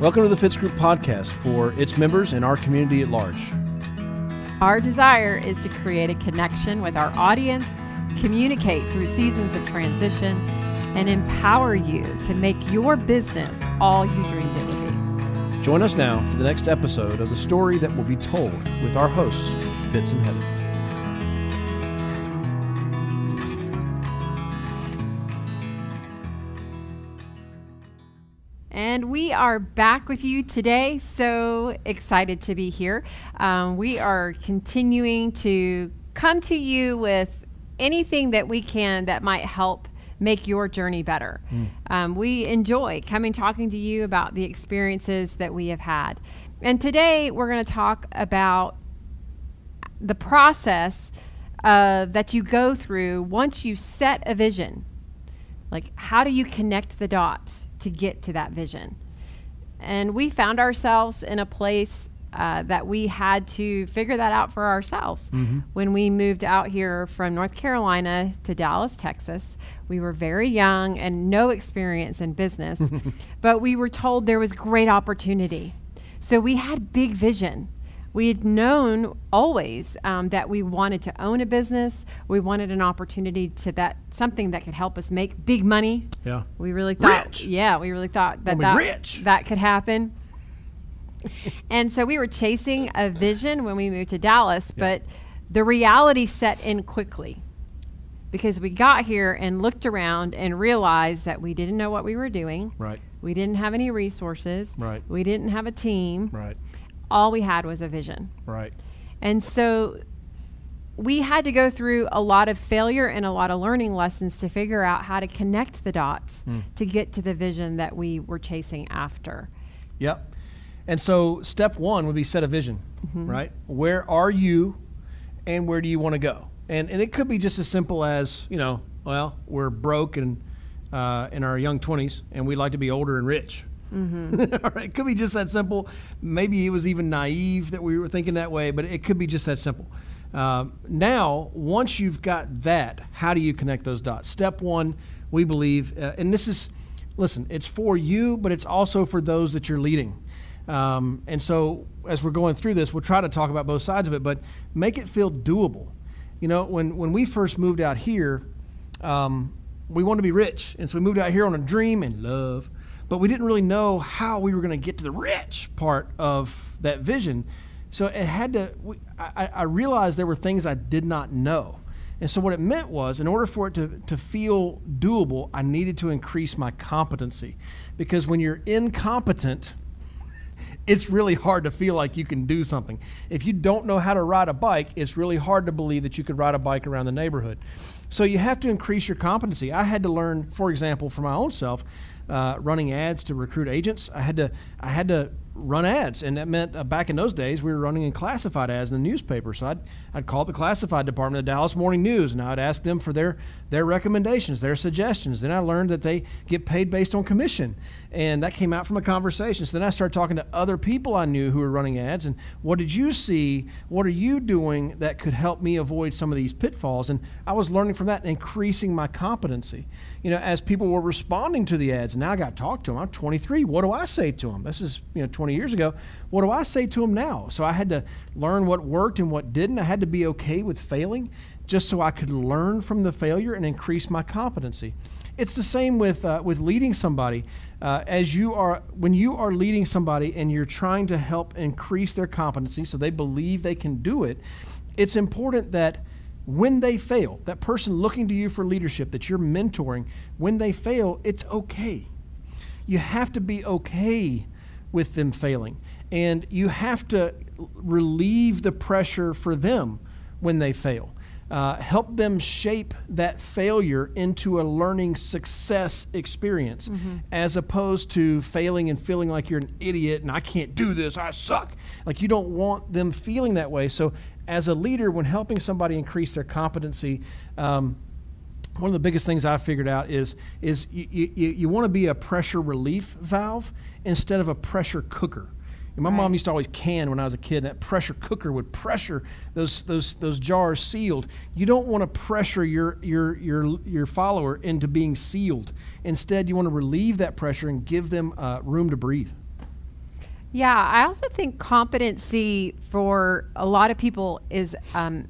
Welcome to the Fitz Group podcast for its members and our community at large. Our desire is to create a connection with our audience, communicate through seasons of transition, and empower you to make your business all you dreamed it would be. Join us now for the next episode of the story that will be told with our hosts, Fitz and Heather. And we are back with you today. So excited to be here. Um, we are continuing to come to you with anything that we can that might help make your journey better. Mm. Um, we enjoy coming talking to you about the experiences that we have had. And today we're going to talk about the process uh, that you go through once you set a vision. Like, how do you connect the dots to get to that vision? And we found ourselves in a place uh, that we had to figure that out for ourselves. Mm-hmm. When we moved out here from North Carolina to Dallas, Texas, we were very young and no experience in business, but we were told there was great opportunity. So we had big vision. We had known always um, that we wanted to own a business. We wanted an opportunity to that something that could help us make big money. Yeah, we really thought. Rich. Yeah, we really thought that that, rich. that could happen and so we were chasing a vision when we moved to Dallas, yeah. but the reality set in quickly because we got here and looked around and realized that we didn't know what we were doing. Right. We didn't have any resources. Right. We didn't have a team. Right. All we had was a vision. Right. And so we had to go through a lot of failure and a lot of learning lessons to figure out how to connect the dots mm. to get to the vision that we were chasing after. Yep. And so, step one would be set a vision, mm-hmm. right? Where are you and where do you want to go? And, and it could be just as simple as, you know, well, we're broke and uh, in our young 20s and we'd like to be older and rich. Mm-hmm. All right, it could be just that simple. Maybe it was even naive that we were thinking that way, but it could be just that simple. Um, now, once you've got that, how do you connect those dots? Step one, we believe, uh, and this is, listen, it's for you, but it's also for those that you're leading. Um, and so, as we're going through this, we'll try to talk about both sides of it, but make it feel doable. You know, when, when we first moved out here, um, we wanted to be rich. And so we moved out here on a dream and love, but we didn't really know how we were going to get to the rich part of that vision. So it had to, I, I realized there were things I did not know. And so what it meant was, in order for it to, to feel doable, I needed to increase my competency. Because when you're incompetent, it's really hard to feel like you can do something. If you don't know how to ride a bike, it's really hard to believe that you could ride a bike around the neighborhood. So you have to increase your competency. I had to learn, for example, for my own self, uh, running ads to recruit agents. I had to I had to run ads, and that meant uh, back in those days we were running in classified ads in the newspaper. So I'd I'd call the classified department of Dallas Morning News, and I'd ask them for their their recommendations, their suggestions. Then I learned that they get paid based on commission, and that came out from a conversation. So then I started talking to other people I knew who were running ads, and what did you see? What are you doing that could help me avoid some of these pitfalls? And I was learning from that and increasing my competency. You know, as people were responding to the ads, and now I got to talk to them. I'm 23. What do I say to them? This is you know 20 years ago. What do I say to them now? So I had to learn what worked and what didn't. I had to be okay with failing just so I could learn from the failure and increase my competency. It's the same with, uh, with leading somebody. Uh, as you are, when you are leading somebody and you're trying to help increase their competency so they believe they can do it, it's important that when they fail, that person looking to you for leadership that you're mentoring, when they fail, it's okay. You have to be okay with them failing. And you have to relieve the pressure for them when they fail. Uh, help them shape that failure into a learning success experience mm-hmm. as opposed to failing and feeling like you're an idiot and I can't do this, I suck. Like you don't want them feeling that way. So, as a leader, when helping somebody increase their competency, um, one of the biggest things I figured out is is you, you, you want to be a pressure relief valve instead of a pressure cooker. And my right. mom used to always can when I was a kid. And that pressure cooker would pressure those those those jars sealed. You don't want to pressure your your your your follower into being sealed. Instead, you want to relieve that pressure and give them uh, room to breathe. Yeah, I also think competency for a lot of people is um,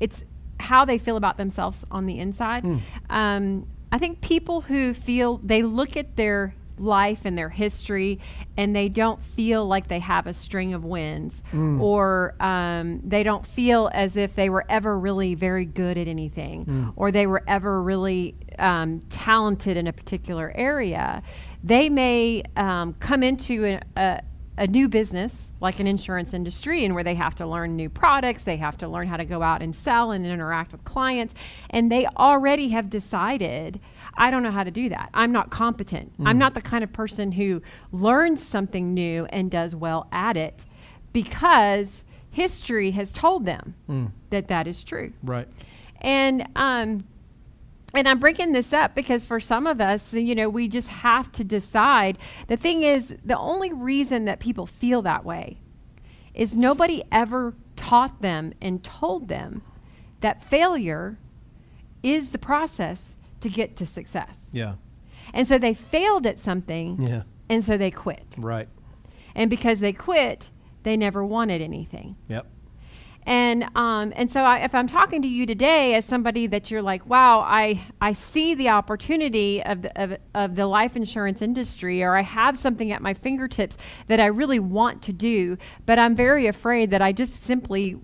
it's how they feel about themselves on the inside. Hmm. Um, I think people who feel they look at their life and their history and they don't feel like they have a string of wins Mm. or um, they don't feel as if they were ever really very good at anything Mm. or they were ever really um, talented in a particular area they may um, come into a, a, a new business like an insurance industry and where they have to learn new products they have to learn how to go out and sell and interact with clients and they already have decided i don't know how to do that i'm not competent i'm not the kind of person who learns something new and does well at it because history has told them Mm. that that is true Right. and um, and I'm bringing this up because for some of us, you know, we just have to decide. The thing is, the only reason that people feel that way is nobody ever taught them and told them that failure is the process to get to success. Yeah. And so they failed at something, Yeah. and so they quit. Right. And because they quit, they never wanted anything. Yep. And um, and so I, if I'm talking to you today as somebody that you're like, wow, I I see the opportunity of the, of, of the life insurance industry, or I have something at my fingertips that I really want to do, but I'm very afraid that I just simply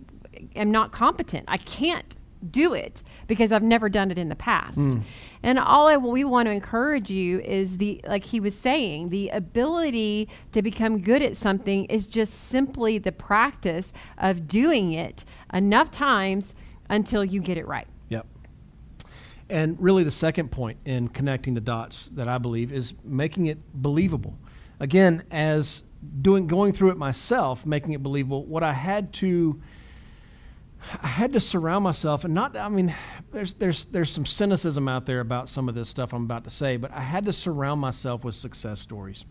am not competent. I can't do it because I've never done it in the past. Hmm. And all I, we want to encourage you is the, like he was saying, the ability to become good at something is just simply the practice of doing it enough times until you get it right. Yep. And really, the second point in connecting the dots that I believe is making it believable. Again, as doing going through it myself, making it believable. What I had to I had to surround myself, and not. I mean, there's there's there's some cynicism out there about some of this stuff I'm about to say, but I had to surround myself with success stories.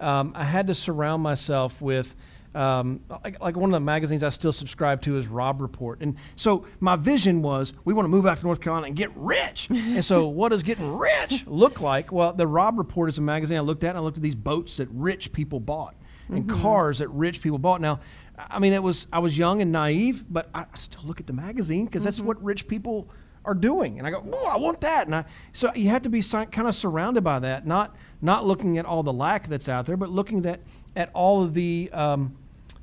Um, I had to surround myself with. Um, like, like one of the magazines I still subscribe to is Robb Report, and so my vision was we want to move out to North Carolina and get rich. and so, what does getting rich look like? Well, the Robb Report is a magazine I looked at, and I looked at these boats that rich people bought and mm-hmm. cars that rich people bought. Now, I mean, it was I was young and naive, but I, I still look at the magazine because that's mm-hmm. what rich people are doing, and I go, "Oh, I want that." And I so you have to be kind of surrounded by that, not not looking at all the lack that's out there, but looking at at all of the. Um,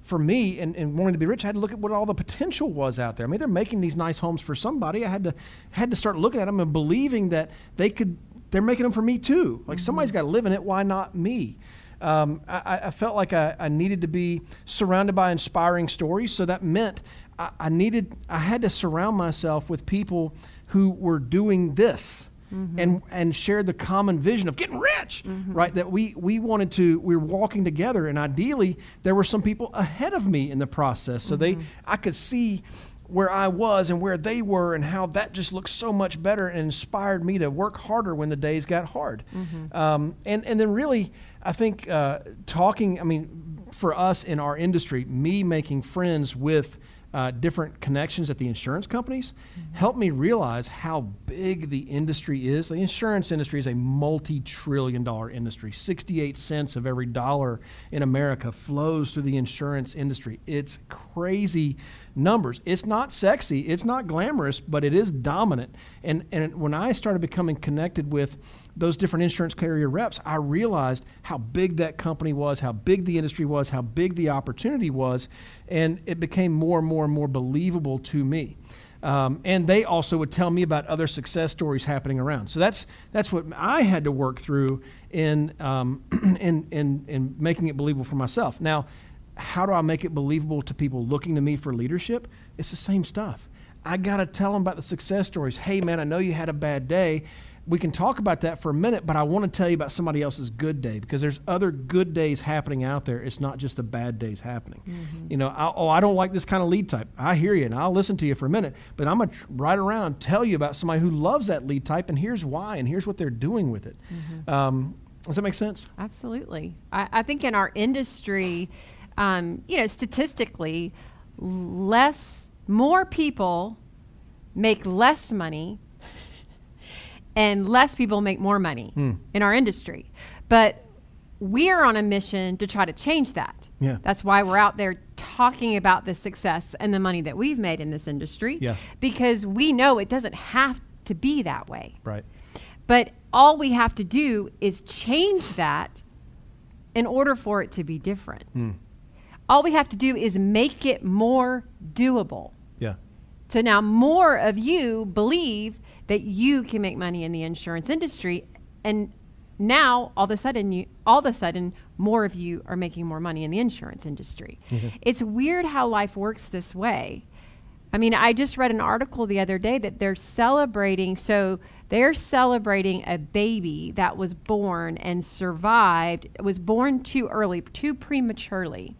for me, and, and wanting to be rich, I had to look at what all the potential was out there. I mean, they're making these nice homes for somebody. I had to had to start looking at them and believing that they could. They're making them for me too. Like mm-hmm. somebody's got to live in it. Why not me? Um, I, I felt like I, I needed to be surrounded by inspiring stories. So that meant I, I needed, I had to surround myself with people who were doing this. Mm-hmm. And, and shared the common vision of getting rich, mm-hmm. right? That we, we wanted to, we were walking together, and ideally, there were some people ahead of me in the process. So they, mm-hmm. I could see where I was and where they were, and how that just looked so much better and inspired me to work harder when the days got hard. Um, and, and then, really, I think uh, talking, I mean, for us in our industry, me making friends with uh, different connections at the insurance companies helped me realize how big the industry is. The insurance industry is a multi trillion dollar industry. 68 cents of every dollar in America flows through the insurance industry. It's crazy numbers. It's not sexy, it's not glamorous, but it is dominant. And, and when I started becoming connected with those different insurance carrier reps, I realized how big that company was, how big the industry was, how big the opportunity was, and it became more and more and more believable to me. Um, and they also would tell me about other success stories happening around. So that's that's what I had to work through in um, in, in in making it believable for myself. Now, how do I make it believable to people looking to me for leadership? It's the same stuff. I got to tell them about the success stories. Hey, man, I know you had a bad day. We can talk about that for a minute, but I want to tell you about somebody else's good day because there's other good days happening out there. It's not just the bad days happening. You know, I, oh, I don't like this kind of lead type. I hear you and I'll listen to you for a minute, but I'm going to right around tell you about somebody who loves that lead type and here's why and here's what they're doing with it. Um, does that make sense? Absolutely. I, I think in our industry, um, you know, statistically, less, more people make less money and less people make more money Hmm. in our industry. But we're on a mission to try to change that. Yeah. That's why we're out there talking about the success and the money that we've made in this industry. Yeah. Because we know it doesn't have to be that way. Right. But all we have to do is change that in order for it to be different. Mm. All we have to do is make it more doable. Yeah. So now more of you believe that you can make money in the insurance industry and now all of a sudden you all of a sudden more of you are making more money in the insurance industry. Mm-hmm. It's weird how life works this way. I mean, I just read an article the other day that they're celebrating so they're celebrating a baby that was born and survived, was born too early, too prematurely.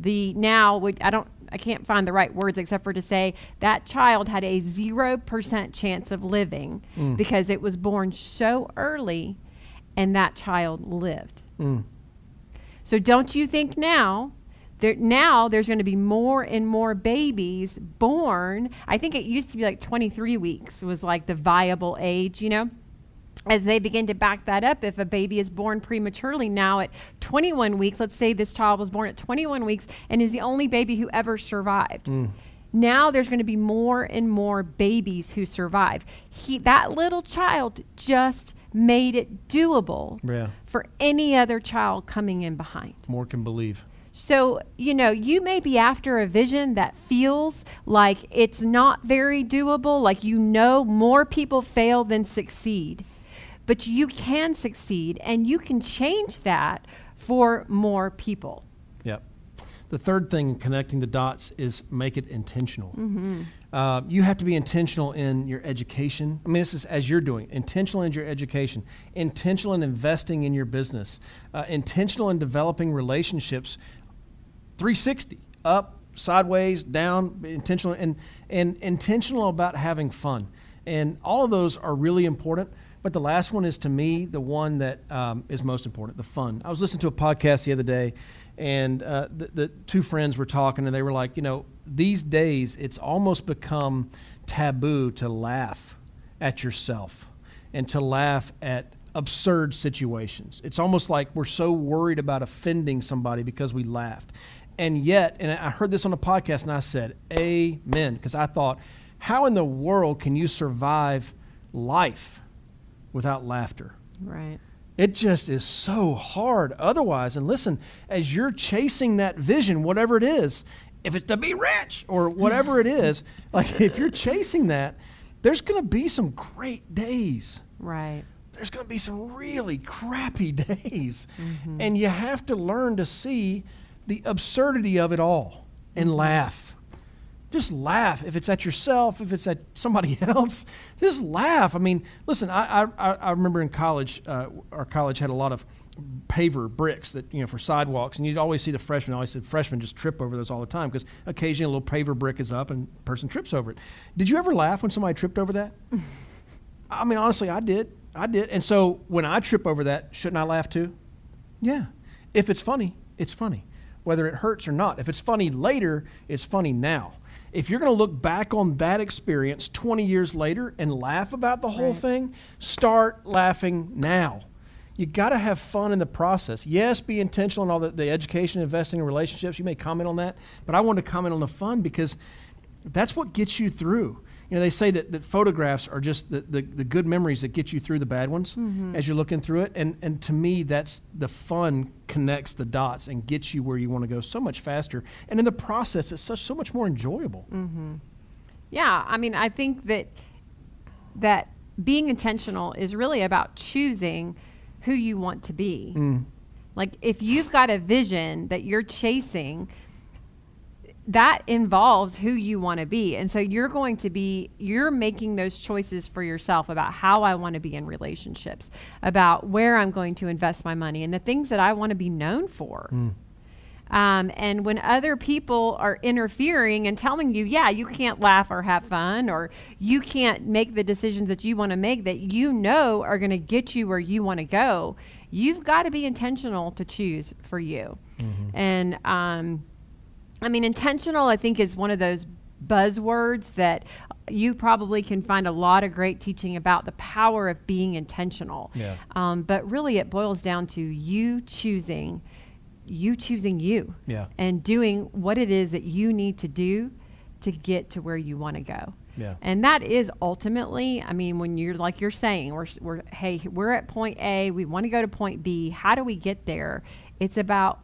The now would I don't I can't find the right words except for to say that child had a 0% chance of living Mm. because it was born so early and that child lived. Mm. So don't you think now there now there's going to be more and more babies born. I think it used to be like 23 weeks was like the viable age, you know. As they begin to back that up, if a baby is born prematurely now at 21 weeks, let's say this child was born at 21 weeks and is the only baby who ever survived. Mm. Now there's going to be more and more babies who survive. He, that little child just made it doable Yeah. for any other child coming in behind. More can believe. So, you know, you may be after a vision that feels like it's not very doable, like you know more people fail than succeed. But you can succeed and you can change that for more people. Yep. The third thing in connecting the dots is make it intentional. Uh, you have to be intentional in your education. I mean, this is as you're doing, intentional in your education, intentional in investing in your business, uh, intentional in developing relationships 360 up sideways down intentional and and intentional about having fun and all of those are really important but the last one is to me the one that um, is most important the fun i was listening to a podcast the other day and uh, the, the two friends were talking and they were like you know these days it's almost become taboo to laugh at yourself and to laugh at absurd situations. It's almost like we're so worried about offending somebody because we laughed. And yet, and I heard this on a podcast and I said, Amen. Because I thought, how in the world can you survive life without laughter? Right. It just is so hard otherwise. And listen, as you're chasing that vision, whatever it is, if it's to be rich or whatever it is, like if you're chasing that, there's going to be some great days Right. there's going to be some really crappy days. Mm-hmm. And you have to learn to see the absurdity of it all and mm-hmm. laugh. Just laugh. If it's at yourself, if it's at somebody else, just laugh. I mean, listen, I, I, I remember in college, uh, our college had a lot of paver bricks that, you know, for sidewalks. And you'd always see the freshmen, I always said freshmen just trip over those all the time because occasionally a little paver brick is up and a person trips over it. Did you ever laugh when somebody tripped over that? I mean, honestly, I did. I did. And so when I trip over that, shouldn't I laugh too? Yeah. If it's funny, it's funny. Whether it hurts or not. If it's funny later, it's funny now. If you're going to look back on that experience 20 years later and laugh about the whole Right. thing, start laughing now. You got to have fun in the process. Yes, be intentional in all the, the education, investing, and relationships. You may comment on that, but I want to comment on the fun because that's what gets you through. You know, they say that, that photographs are just the, the, the good memories that get you through the bad ones as you're looking through it. And, and to me, that's the fun connects the dots and gets you where you want to go so much faster. And in the process, it's such so much more enjoyable. Yeah, I mean, I think that that being intentional is really about choosing who you want to be. Mm. Like if you've got a vision that you're chasing, that involves who you want to be. And so you're going to be you're making those choices for yourself about how I want to be in relationships, about where I'm going to invest my money and the things that I want to be known for. Um, and when other people are interfering and telling you, yeah, you can't laugh or have fun, or you can't make the decisions that you want to make that you know are going to get you where you want to go, you've got to be intentional to choose for you. And um, I mean, intentional, I think, is one of those buzzwords that you probably can find a lot of great teaching about the power of being intentional. Yeah. Um, but really, it boils down to you choosing, you choosing you, Yeah. and doing what it is that you need to do to get to where you want to go. Yeah. And that is ultimately, I mean, when you're like you're saying, we're, we're hey, we're at point A, we want to go to point B. How do we get there? It's about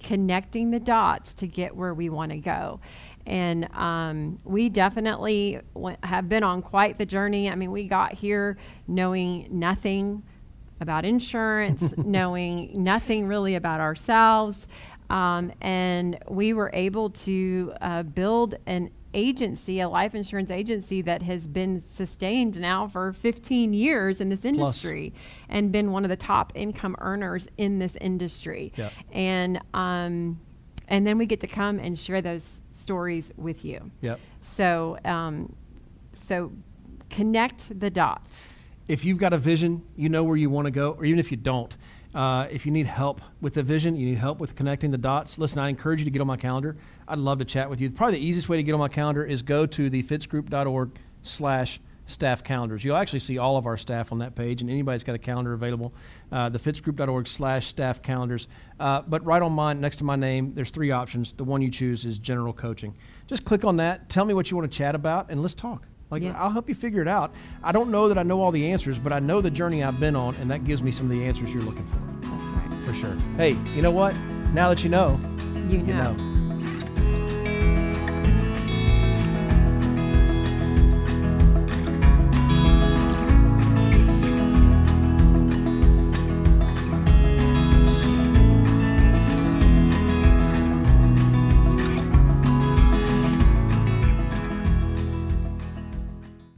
connecting the dots to get where we want to go. And um, we definitely went, have been on quite the journey. I mean, we got here knowing nothing about insurance, knowing nothing really about ourselves. Um, and we were able to uh, build an agency, a life insurance agency that has been sustained now for 15 years in this industry and been one of the top income earners in this industry. And um, and then we get to come and share those stories with you. Yep. So um, so connect the dots. if you've got a vision, you know where you want to go, or even if you don't, uh, if you need help with the vision, you need help with connecting the dots, listen, I encourage you to get on my calendar. I'd love to chat with you. Probably the easiest way to get on my calendar is go to the fitzgroup.org slash staff calendars. You'll actually see all of our staff on that page, and anybody's got a calendar available, uh, the fitzgroup.org slash staff calendars. Uh, but right on mine, next to my name, there's three options. The one you choose is general coaching. Just click on that, tell me what you want to chat about, and let's talk. Like Yeah. I'll help you figure it out. I don't know that I know all the answers, but I know the journey I've been on, and that gives me some of the answers you're looking for, That's right. for sure. Hey, you know what? Now that you know, You you know. know.